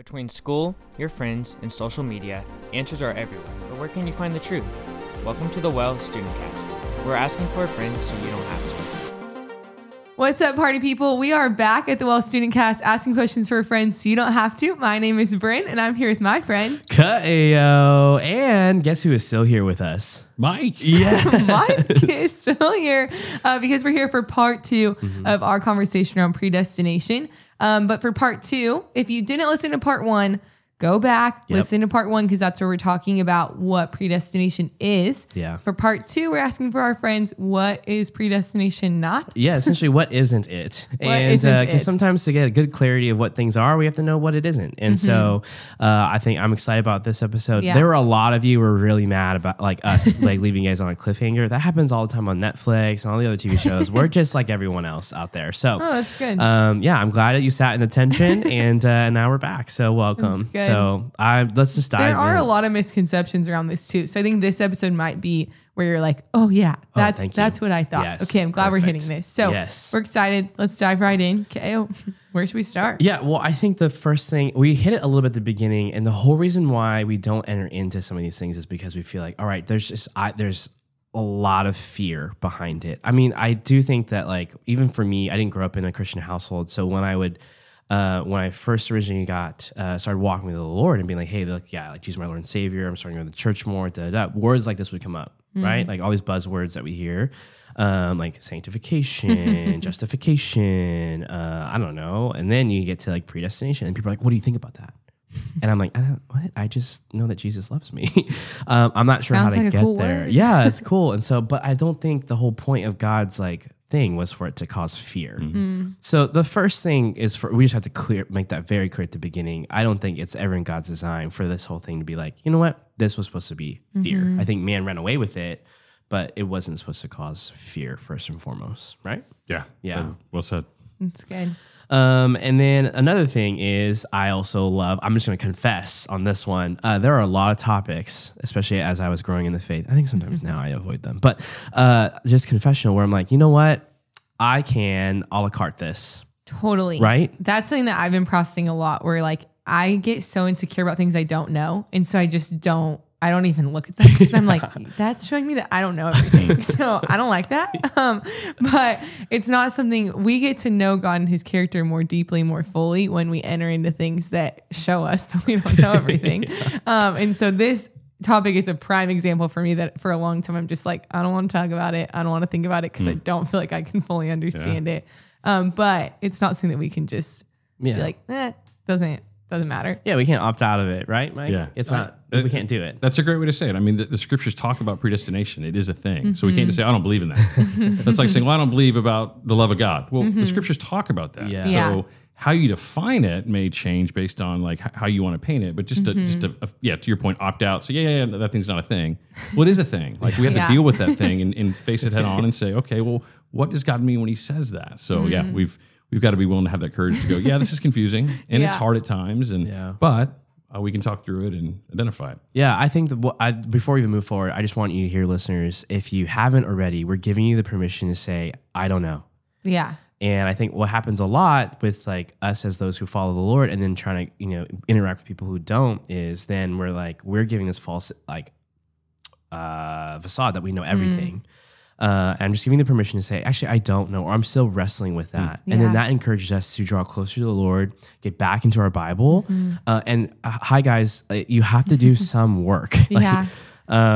Between school, your friends, and social media, answers are everywhere. But where can you find the truth? Welcome to the Well Student Cast. We're asking for a friend so you don't have to. What's up, party people? We are back at the Well Student Cast asking questions for friends so you don't have to. My name is Brynn, and I'm here with my friend, Ka'eo. And guess who is still here with us? Mike. Yeah. Mike is still here uh, because we're here for part 2 of our conversation around predestination. Um, but for part two, if you didn't listen to part one, go back, Yep. listen to part one because that's where we're talking about what predestination is. Yeah. For part two, we're asking for our friends, what is predestination not? yeah, essentially, what isn't it? and isn't uh, sometimes to get a good clarity of what things are, we have to know what it isn't. And so uh, I think I'm excited about this episode. Mm-hmm. Yeah. There were a lot of you who were really mad about like us like leaving you guys on a cliffhanger. That happens all the time on Netflix and all the other TV shows. We're just like everyone else out there. So Oh, that's good. Um, yeah, I'm glad that you sat in attention, and uh, now we're back. So welcome. That's. So I let's just dive. there are in. a lot of misconceptions around this too. So I think this episode might be where you're like, oh yeah, oh, that's thank you. that's what I thought. Yes, okay, I'm glad we're hitting this. So Yes. we're excited. Let's dive right in. Okay, oh, where should we start? Yeah, well, I think the first thing we hit it a little bit at the beginning, and the whole reason why we don't enter into some of these things is because we feel like, all right, there's just I, there's a lot of fear behind it. I mean, I do think that like even for me, I didn't grow up in a Christian household, so when I would. Uh, when I first originally got uh, started walking with the Lord and being like, "Hey, look, yeah, like Jesus, my Lord and Savior," I'm starting to go to the church more. Da, da, da. Words like this would come up, right? Like all these buzzwords that we hear, um, like sanctification, justification, uh, I don't know. And then you get to like predestination, and people are like, "What do you think about that?" And I'm like, I don't what? I just know that Jesus loves me. um, I'm not sure Sounds how to like get cool there. Yeah, it's cool. And so, but I don't think the whole point of God's like thing was for it to cause fear. Mm. So the first thing is for we just have to clear make that very clear at the beginning. I don't think it's ever in God's design for this whole thing to be like, you know what? This was supposed to be fear. Mm-hmm. I think man ran away with it, but it wasn't supposed to cause fear first and foremost, right? Yeah. Yeah. Well said. It's good. Um, and then another thing is I also love, I'm just going to confess on this one. Uh, there are a lot of topics, especially as I was growing in the faith. I think sometimes now I avoid them, but uh, just confessional where I'm like, you know what? I can a la carte this, Totally. right? That's something that I've been processing a lot where like I get so insecure about things I don't know. And so I just don't, I don't even look at that because I'm like, that's showing me that I don't know everything. so I don't like that. Um, but it's not something we get to know God and his character more deeply, more fully when we enter into things that show us that we don't know everything. um, and so this topic is a prime example for me that for a long time I'm just like, I don't want to talk about it. I don't want to think about it because I don't feel like I can fully understand it. Um, but it's not something that we can just Yeah. be like, eh, doesn't doesn't matter. Yeah, we can't opt out of it, right, Mike? Yeah. It's Uh, not, uh, we can't do it. That's a great way to say it. I mean, the, the scriptures talk about predestination. It is a thing. So we can't just say, I don't believe in that. That's like saying, well, I don't believe about the love of God. Well, the scriptures talk about that. Yeah. So Yeah. how you define it may change based on like how you want to paint it. But just to, just to, uh, yeah, to your point, opt out. So yeah, yeah, yeah, that thing's not a thing. Well, it is a thing. Like we have Yeah. to deal with that thing and, and face it head on and say, okay, well, what does God mean when he says that? So yeah, we've, we've got to be willing to have that courage to go, yeah, this is confusing and it's hard at times. And, Yeah. but uh, we can talk through it and identify it. Yeah, I think that what I, before we even move forward, I just want you to hear, listeners, if you haven't already, we're giving you the permission to say, I don't know. Yeah. And I think what happens a lot with like us as those who follow the Lord and then trying to, you know, interact with people who don't is then we're like, we're giving this false like uh facade that we know everything. Uh, and I'm just giving the permission to say, actually, I don't know, or I'm still wrestling with that. And then that encourages us to draw closer to the Lord, get back into our Bible. Uh, and uh, hi, guys, uh, you have to do some work. Like, Yeah.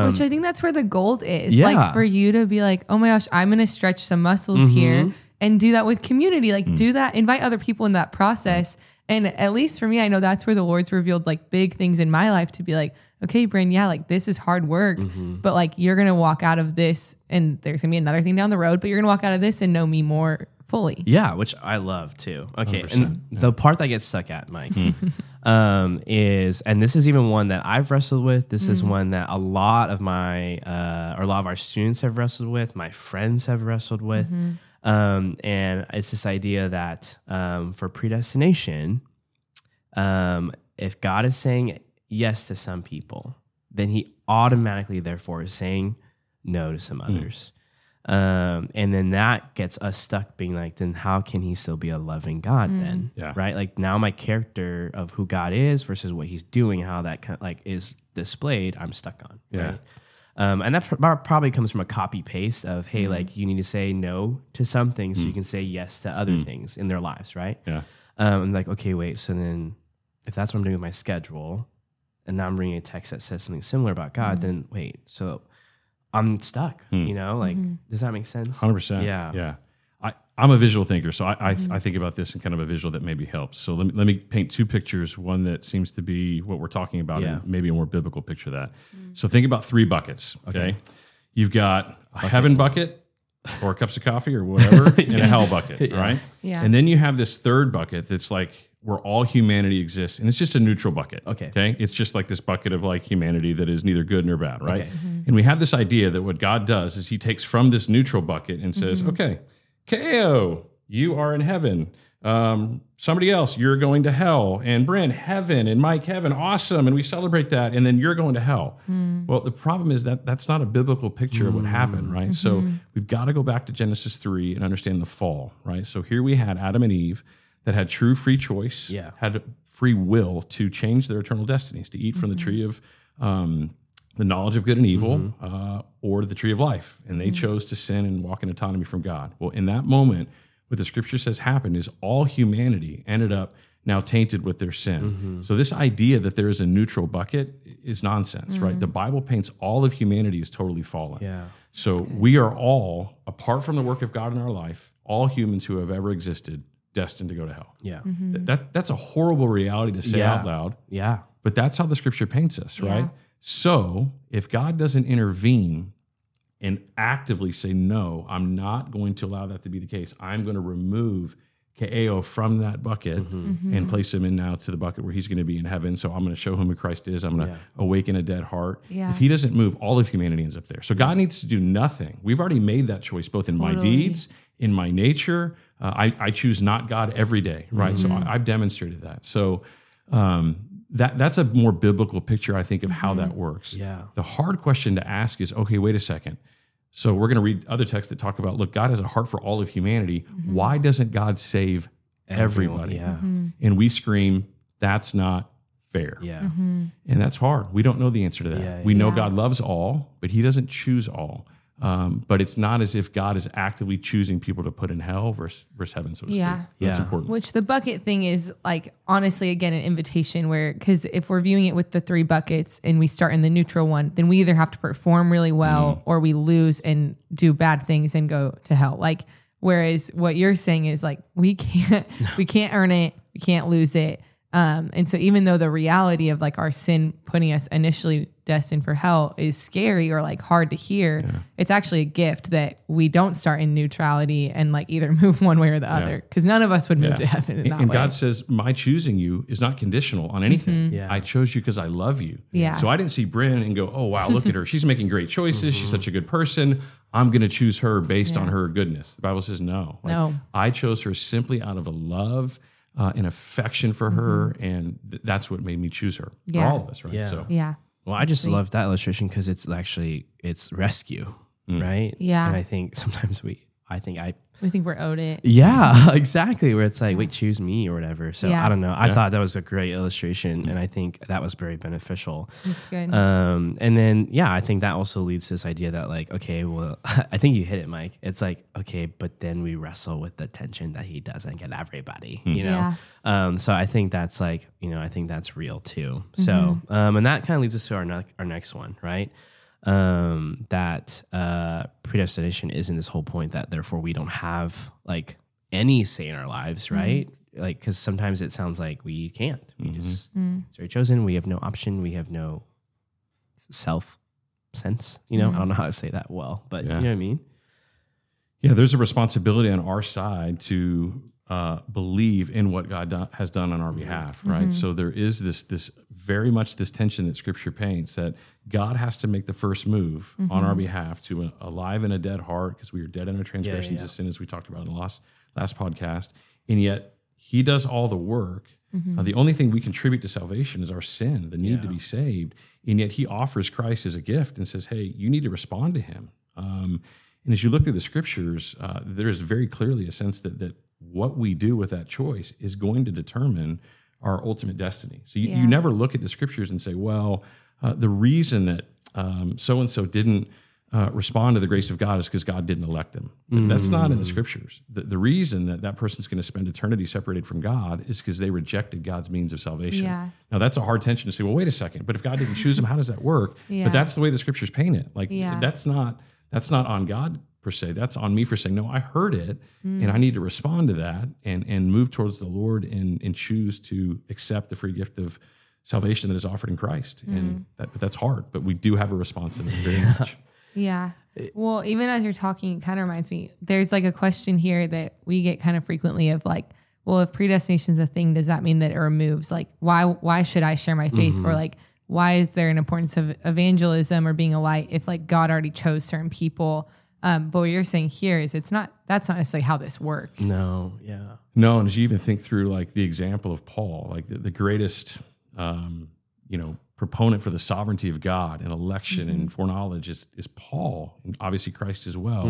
Which I think that's where the gold is. yeah. Like for you to be like, oh my gosh, I'm going to stretch some muscles here and do that with community. Like do that, invite other people in that process. And at least for me, I know that's where the Lord's revealed like big things in my life to be like, okay, Brynn, yeah, like this is hard work, but like you're going to walk out of this and there's going to be another thing down the road, but you're going to walk out of this and know me more fully. Yeah, which I love too. Okay, and the part that gets stuck at, Mike, um, is, and this is even one that I've wrestled with. This is one that a lot of my, uh, or a lot of our students have wrestled with. My friends have wrestled with, um, and it's this idea that um, for predestination, um, if God is saying yes to some people, then He automatically, therefore, is saying no to some others. Um, and then that gets us stuck being like, then how can he still be a loving God then? Yeah. Right. Like now my character of who God is versus what he's doing, how that kind of like is displayed, I'm stuck on. Yeah. Right. Um, and that pr- probably comes from a copy paste of, hey, like you need to say no to some things so you can say yes to other things in their lives. Right. Yeah. Um, I'm like, okay, wait. So then, if that's what I'm doing with my schedule, and now I'm reading a text that says something similar about God, then mm. wait. So I'm stuck. You mm. know, like, mm-hmm. does that make sense? Hundred percent. Yeah. yeah. I, I'm a visual thinker, so I, I, I mm-hmm. think about this in kind of a visual that maybe helps. So let me let me paint two pictures. One that seems to be what we're talking about, Yeah. and maybe a more biblical picture of that. Mm. So think about three buckets. Okay, you've got a heaven bucket, or cups of coffee, or whatever, and a hell bucket. Right. Yeah. And then you have this third bucket that's like where all humanity exists, and it's just a neutral bucket. Okay. Okay. It's just like this bucket of like humanity that is neither good nor bad, right? Okay. Mm-hmm. And we have this idea that what God does is He takes from this neutral bucket and says, mm-hmm. "Okay, Ko, you are in heaven." Um, somebody else, you're going to hell, and Brynn, heaven, and Mike, heaven, awesome, and we celebrate that, and then you're going to hell. Hmm. Well, the problem is that that's not a biblical picture of what hmm. happened, right? Mm-hmm. So we've got to go back to Genesis three and understand the fall, right? So here we had Adam and Eve that had true free choice, Yeah. had free will to change their eternal destinies, to eat from the mm-hmm. tree of um, the knowledge of good and evil, mm-hmm. uh, or the tree of life, and they mm-hmm. chose to sin and walk in autonomy from God. Well, in that moment, what the Scripture says happened is all humanity ended up now tainted with their sin. So this idea that there is a neutral bucket is nonsense, right? The Bible paints all of humanity as totally fallen. Yeah. So we are all, apart from the work of God in our life, all humans who have ever existed, destined to go to hell. Yeah. Th- That, that's a horrible reality to say Yeah. out loud, Yeah. but that's how the scripture paints us, Yeah. right? So if God doesn't intervene and actively say, no, I'm not going to allow that to be the case, I'm going to remove Ka'eo from that bucket Mm-hmm. and place him in now to the bucket where he's going to be in heaven. So I'm going to show him who Christ is. I'm going to awaken a dead heart. Yeah. If he doesn't move, all of humanity ends up there. So God needs to do nothing. We've already made that choice, both in my deeds, in my nature. Uh, I, I choose not God every day, right? So Mm-hmm. I, I've demonstrated that. So um, that that's a more biblical picture, I think, of how Mm-hmm. that works. Yeah. The hard question to ask is, okay, wait a second. So we're going to read other texts that talk about, look, God has a heart for all of humanity. Mm-hmm. Why doesn't God save everybody? Yeah. And we scream, that's not fair. Yeah. Mm-hmm. And that's hard. We don't know the answer to that. Yeah, we know yeah. God loves all, but He doesn't choose all. Um, but it's not as if God is actively choosing people to put in hell versus, versus heaven, so to Yeah. speak. That's Yeah. important. Which the bucket thing is like honestly again an invitation where because if we're viewing it with the three buckets and we start in the neutral one, then we either have to perform really well or we lose and do bad things and go to hell. Like whereas what you're saying is like we can't we can't earn it, we can't lose it. Um, and so even though the reality of like our sin putting us initially destined for hell is scary or like hard to hear, it's actually a gift that we don't start in neutrality and like either move one way or the other because none of us would move Yeah. to heaven in And, that and way. God says, My choosing you is not conditional on anything. Mm-hmm. Yeah. I chose you because I love you. Yeah. So I didn't see Brynn and go, Oh, wow, look at her. She's making great choices. She's mm-hmm. such a good person. I'm going to choose her based on her goodness. The Bible says, No. Like, No. I chose her simply out of a love. Uh, and affection for her, mm-hmm. and th- that's what made me choose her. For Yeah. all of us, right? Yeah. So, yeah. Well, I just Sweet. love that illustration because it's actually it's rescue, mm. right? Yeah. And I think sometimes we, I think I, We think we're owed it. yeah, exactly. Where it's like, wait, choose me or whatever. So Yeah. I don't know. I Yeah. thought that was a great illustration, and I think that was very beneficial. It's good. Um, and then yeah, I think that also leads to this idea that like, okay, well, I think you hit it, Mike. It's like, okay, but then we wrestle with the tension that he doesn't get everybody, you know. Yeah. Um, so I think that's like, you know, I think that's real too. So, um, and that kind of leads us to our ne- our next one, right? Um, that uh, predestination isn't this whole point that therefore we don't have like any say in our lives, right? Like, because sometimes it sounds like we can't. We just it's already chosen. We have no option. We have no self sense. You know, I don't know how to say that well, but Yeah. you know what I mean. Yeah, there's a responsibility on our side to uh, believe in what God do- has done on our behalf, right? So there is this this very much this tension that Scripture paints that God has to make the first move on our behalf to a, alive and a dead heart because we are dead in our transgressions yeah. of sin, as we talked about in the last last podcast, and yet He does all the work. Uh, the only thing we contribute to salvation is our sin, the need to be saved, and yet He offers Christ as a gift and says, "Hey, you need to respond to Him." Um, And as you look through the scriptures, uh, there's very clearly a sense that that what we do with that choice is going to determine our ultimate destiny. So you, Yeah. you never look at the scriptures and say, well, uh, the reason that so and so didn't uh, respond to the grace of God is because God didn't elect them. That's not in the scriptures. The, the reason that that person's going to spend eternity separated from God is because they rejected God's means of salvation. Yeah. Now that's a hard tension to say. Well, wait a second. But if God didn't choose them, how does that work? Yeah. But that's the way the scriptures paint it. Like Yeah. that's not that's not on God per se. That's on me for saying no. I heard it, and mm. I need to respond to that and and move towards the Lord and and choose to accept the free gift of salvation that is offered in Christ. And mm. that but that's hard. But we do have a response in it very much. Yeah. Well, even as you're talking, it kind of reminds me. There's like a question here that we get kind of frequently of like, well, if predestination is a thing, does that mean that it removes like why why should I share my faith or mm-hmm. like why is there an importance of evangelism or being a light if like God already chose certain people? Um, but what you're saying here is it's not that's not necessarily how this works. No, yeah. No, and as you even think through like the example of Paul, like the, the greatest, um, you know, proponent for the sovereignty of God and election and foreknowledge is, is Paul, and obviously Christ as well.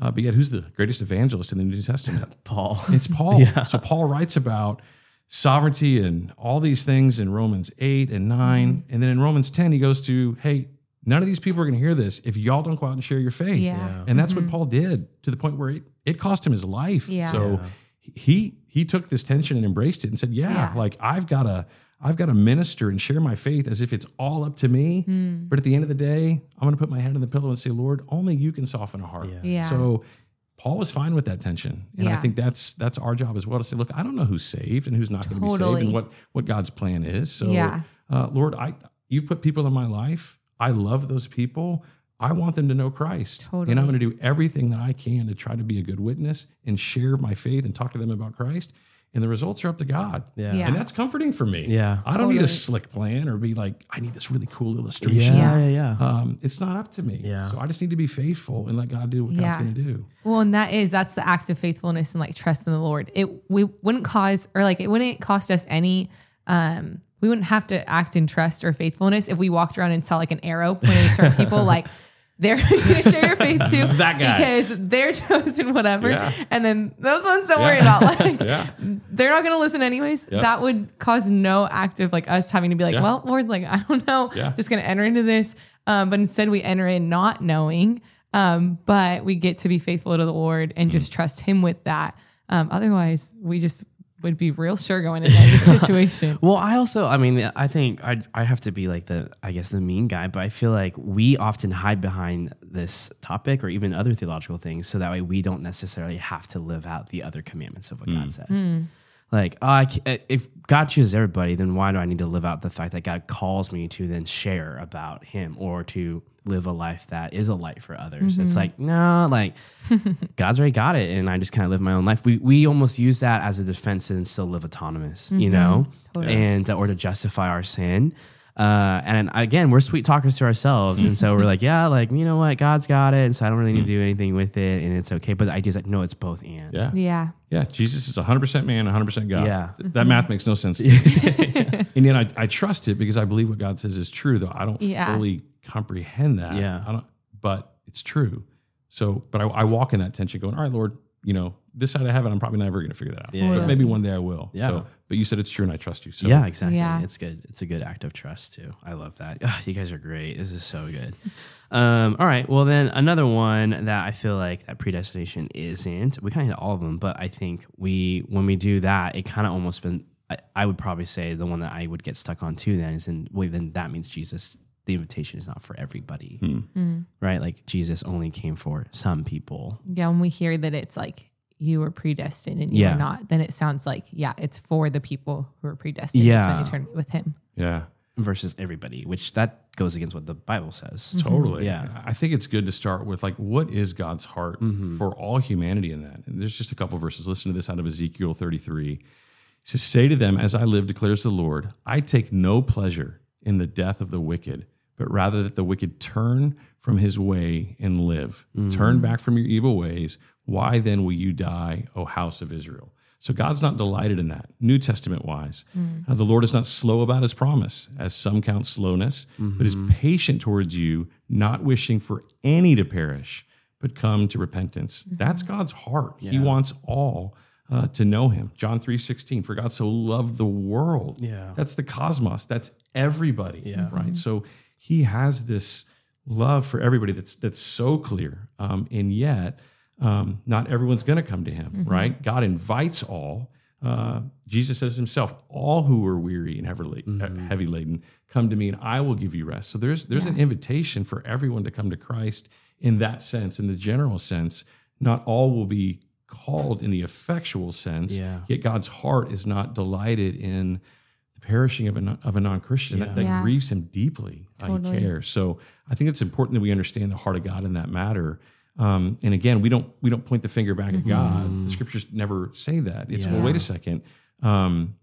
Uh, but yet, who's the greatest evangelist in the New Testament? Paul. It's Paul. So Paul writes about sovereignty and all these things in Romans 8 and 9. And then in Romans 10, he goes to, hey, none of these people are going to hear this if y'all don't go out and share your faith. Yeah. And that's what Paul did to the point where it, it cost him his life. Yeah. So he he took this tension and embraced it and said, yeah, Yeah. like I've got to I've got to minister and share my faith as if it's all up to me. Hmm. But at the end of the day, I'm going to put my head on the pillow and say, Lord, only you can soften a heart. Yeah. So Paul was fine with that tension, and I think that's that's our job as well to say, look, I don't know who's saved and who's not going to be saved, and what what God's plan is. So, Yeah. uh, Lord, I you've put people in my life. I love those people. I want them to know Christ, and I'm going to do everything that I can to try to be a good witness and share my faith and talk to them about Christ. And the results are up to God. Yeah. Yeah. And that's comforting for me. Yeah. I don't need a slick plan or be like, I need this really cool illustration. Yeah, Yeah. yeah, yeah. Um, it's not up to me. Yeah. So I just need to be faithful and let God do what God's going to do. Well, and that is that's the act of faithfulness and like trust in the Lord. It we wouldn't cause or like it wouldn't cost us any um we wouldn't have to act in trust or faithfulness if we walked around and saw like an arrow pointing at certain people like they're gonna share your faith too. That guy. Because they're chosen whatever. Yeah. And then those ones don't worry about like Yeah. they're not gonna listen anyways. Yeah. That would cause no act of like us having to be like, Yeah. well, Lord, like I don't know. Yeah. Just gonna enter into this. Um, but instead we enter in not knowing. Um, but we get to be faithful to the Lord and just trust him with that. Um, otherwise we just would be real sure going into this situation. Well, I also, I mean, I think I I have to be like the, I guess, the mean guy, but I feel like we often hide behind this topic or even other theological things, so that way we don't necessarily have to live out the other commandments of what God mm. says. Mm. Like, oh, I eh, if God chooses everybody, then why do I need to live out the fact that God calls me to then share about Him or to live a life that is a light for others? It's mm-hmm. like, no, like God's already got it, and I just kind of live my own life. We we almost use that as a defense and still live autonomous, you mm-hmm. know, and uh, or to justify our sin. Uh, and again, we're sweet talkers to ourselves, and so we're like, yeah, like you know what, God's got it, and so I don't really need to do anything with it, and it's okay. But the idea is like, no, it's both and. Yeah. yeah. Yeah, Jesus is 100% man, 100% God. Yeah. Th- That math makes no sense and yet I, I trust it because I believe what God says is true, though I don't Yeah. fully comprehend that. Yeah. I don't, but it's true. So, but I, I walk in that tension going, all right, Lord, you know, this side of heaven, I'm probably never going to figure that out. Yeah. But maybe one day I will. Yeah. So, but you said it's true and I trust you. So, Yeah, exactly. Yeah. It's good. It's a good act of trust too. I love that. Ugh, you guys are great. This is so good. Um, all right. Well, then another one that I feel like that predestination isn't. We kind of hit all of them, but I think we when we do that, it kind of almost been. I, I would probably say the one that I would get stuck on too. Then is in well, then that means Jesus. The invitation is not for everybody, right? Like Jesus only came for some people. Yeah, when we hear that it's like you were predestined and you Yeah. were not, then it sounds like, yeah, it's for the people who are predestined Yeah. to spend eternity with him. yeah. versus everybody, which that goes against what the Bible says. Mm-hmm. Totally. Yeah. I think it's good to start with like, what is God's heart mm-hmm. for all humanity in that? And there's just a couple verses. Listen to this out of Ezekiel 33. He says, Say to them, As I live, declares the Lord, I take no pleasure in the death of the wicked, but rather that the wicked turn from his way and live. Turn back from your evil ways. Why then will you die, O house of Israel? So God's not delighted in that, New Testament wise. Uh, the Lord is not slow about his promise, as some count slowness, but is patient towards you, not wishing for any to perish, but come to repentance. That's God's heart. He wants all uh, to know him. John 3:16, for God so loved the world. Yeah. That's the cosmos. That's everybody. Yeah. Right. So he has this love for everybody that's that's so clear. Um, and yet, um, not everyone's going to come to him. Right. God invites all. Uh, Jesus says himself, "All who are weary and heavy, heavy laden, come to me, and I will give you rest." So there's there's an invitation for everyone to come to Christ in that sense, in the general sense. Not all will be called in the effectual sense. Yeah. Yet God's heart is not delighted in perishing of a of a non Christian. That, that Yeah. grieves him deeply. Totally. He cares. So I think it's important that we understand the heart of God in that matter. Um, and again, we don't we don't point the finger back at God. The scriptures never say that. It's well, wait a second. Um,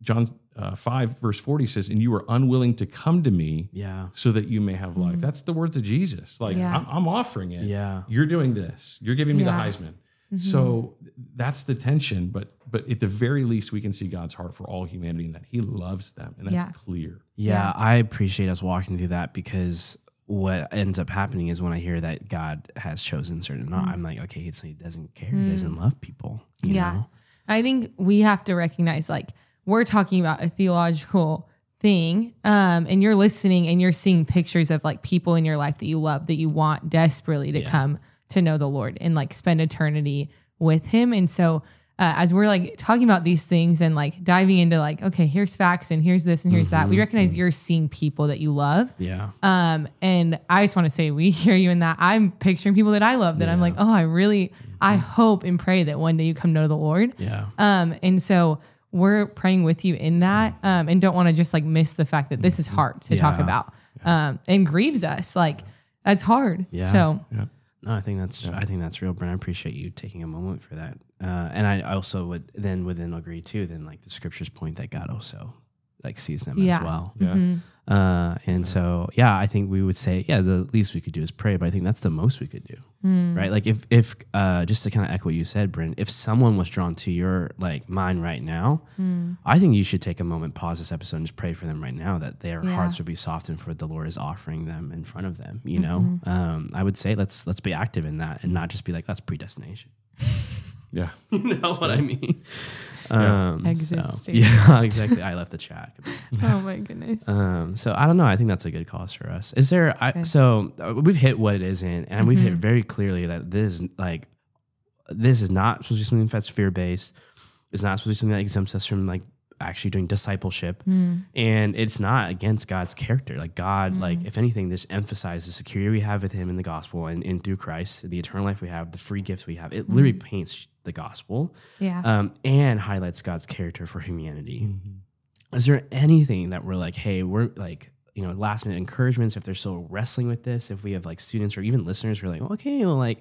John uh, five verse forty says, "And you are unwilling to come to me, Yeah. so that you may have life." That's the words of Jesus. Like Yeah. I'm, I'm offering it. Yeah. You're doing this. You're giving me Yeah. the Heisman. Mm-hmm. So that's the tension. But but at the very least, we can see God's heart for all humanity and that He loves them, and that's Yeah. clear. Yeah, Yeah. I appreciate us walking through that because what ends up happening is when I hear that God has chosen certain, not, mm-hmm. I'm like, okay, it's, he doesn't care, he doesn't mm. love people. you yeah. know? I think we have to recognize like we're talking about a theological thing um and you're listening and you're seeing pictures of like people in your life that you love that you want desperately to come to know the Lord and like spend eternity with him and so uh, as we're like talking about these things and like diving into like okay here's facts and here's this and here's that we recognize you're seeing people that you love Yeah. um, and I just want to say we hear you in that. I'm picturing people that I love that I'm like, oh, I really, I hope and pray that one day you come know the Lord. Yeah. Um, and so we're praying with you in that, um, and don't want to just like miss the fact that this is hard to talk about, um, and grieves us. Like that's hard. Yeah. So No, I think that's I think that's real, Brynn. I appreciate you taking a moment for that. Uh, and I also would then within agree too. Then like the scriptures point that God also like sees them Yeah. as well. Mm-hmm. Uh, and so yeah, I think we would say yeah, the least we could do is pray. But I think that's the most we could do, Mm. right? Like if if uh, just to kind of echo what you said, Brynn, if someone was drawn to your like mind right now, Mm. I think you should take a moment, pause this episode, and just pray for them right now that their Yeah. hearts would be softened for what the Lord is offering them in front of them. You know, Mm-hmm. um, I would say let's let's be active in that and not just be like that's predestination. Yeah. you know what I mean? Um, Exit so- statement. yeah, exactly. I left the chat. oh my goodness. Um, so I don't know. I think that's a good cause for us. Is there? I, so uh, we've hit what it is in, and we've Mm-hmm. hit very clearly that this is like this is not supposed to be something that's fear based. It's not supposed to be something that exempts us from like actually doing discipleship, Mm. and it's not against God's character. Like God, Mm. like if anything, this emphasizes the security we have with Him in the gospel and, and through Christ, the eternal life we have, the free gifts we have. It literally Mm. paints the gospel yeah. um, and highlights God's character for humanity. Is there anything that we're like, hey, we're like, you know, last minute encouragements if they're still wrestling with this? If we have like students or even listeners who are like, well, okay, well, like,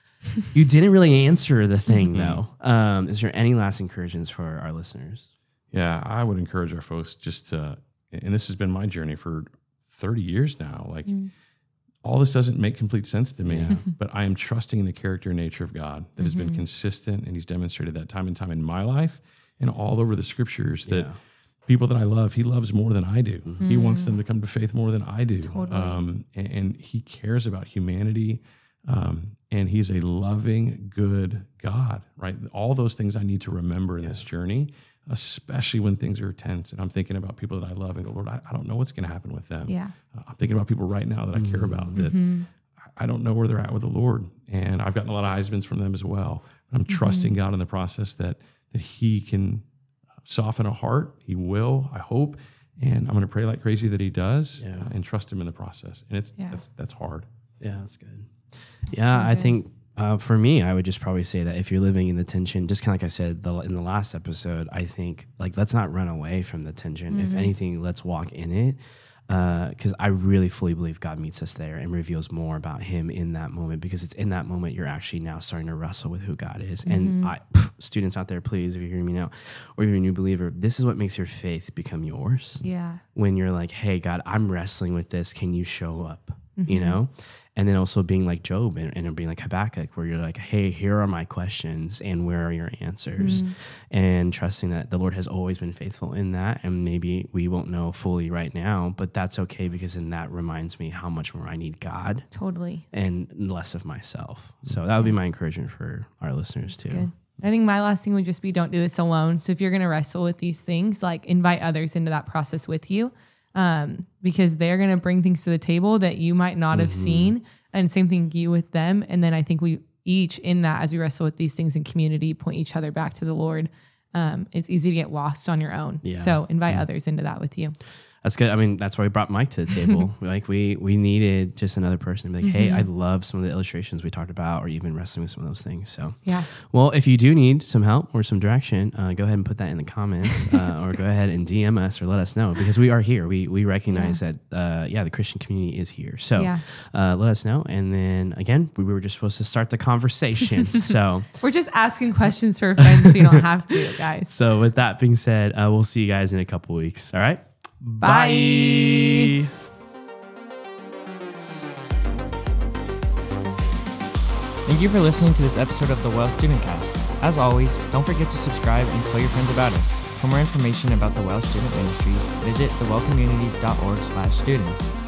you didn't really answer the thing though. Um, is there any last encouragements for our listeners? Yeah, I would encourage our folks just to, and this has been my journey for 30 years now. Like, all this doesn't make complete sense to me, but I am trusting in the character and nature of God that has been consistent, and He's demonstrated that time and time in my life and all over the scriptures that Yeah. people that I love, He loves more than I do. He wants them to come to faith more than I do. Um, and, and He cares about humanity. Um, and He's a loving, good God, right? All those things I need to remember in this journey, especially when things are tense. And I'm thinking about people that I love and go, Lord, I, I don't know what's going to happen with them. Yeah. Uh, I'm thinking about people right now that I care about that I don't know where they're at with the Lord. And I've gotten a lot of Heisman's from them as well. But I'm trusting God in the process that that He can soften a heart. He will, I hope. And I'm going to pray like crazy that He does Yeah. uh, and trust Him in the process. And it's Yeah. that's that's hard. Yeah, that's good. Yeah, I think uh, for me, I would just probably say that if you're living in the tension, just kind of like I said the, in the last episode, I think like let's not run away from the tension. If mm-hmm. anything, let's walk in it. Uh, because I really fully believe God meets us there and reveals more about Him in that moment. Because it's in that moment you're actually now starting to wrestle with who God is. And mm-hmm. I, students out there, please, if you're hearing me now, or if you're a new believer, this is what makes your faith become yours Yeah. when you're like, hey, God, I'm wrestling with this. Can you show up? You mm-hmm. know? And then also being like Job and, and being like Habakkuk, where you're like, hey, here are my questions and where are your answers? Mm-hmm. And trusting that the Lord has always been faithful in that. And maybe we won't know fully right now, but that's okay because then that reminds me how much more I need God Totally. and less of myself. So that would be my encouragement for our listeners too. Good. I think my last thing would just be don't do this alone. So if you're going to wrestle with these things, like invite others into that process with you um, because they're going to bring things to the table that you might not have seen. And same thing you with them. And then I think we each in that, as we wrestle with these things in community, point each other back to the Lord. Um, it's easy to get lost on your own. Yeah. So invite others into that with you. That's good. I mean, that's why we brought Mike to the table. like we we needed just another person to be like, hey, I love some of the illustrations we talked about, or you've been wrestling with some of those things. So Yeah. Well, if you do need some help or some direction, uh, go ahead and put that in the comments, uh, or go ahead and DM us or let us know because we are here. We we recognize that, uh, yeah, the Christian community is here. So Yeah. uh, let us know. And then again, we were just supposed to start the conversation. so We're just asking questions for friends so you don't have to, guys. so with that being said, uh, we'll see you guys in a couple weeks. All right. Bye. Thank you for listening to this episode of the Well Student Cast. As always, don't forget to subscribe and tell your friends about us. For more information about the Well Student Ministries, visit thewellcommunities.org slash students.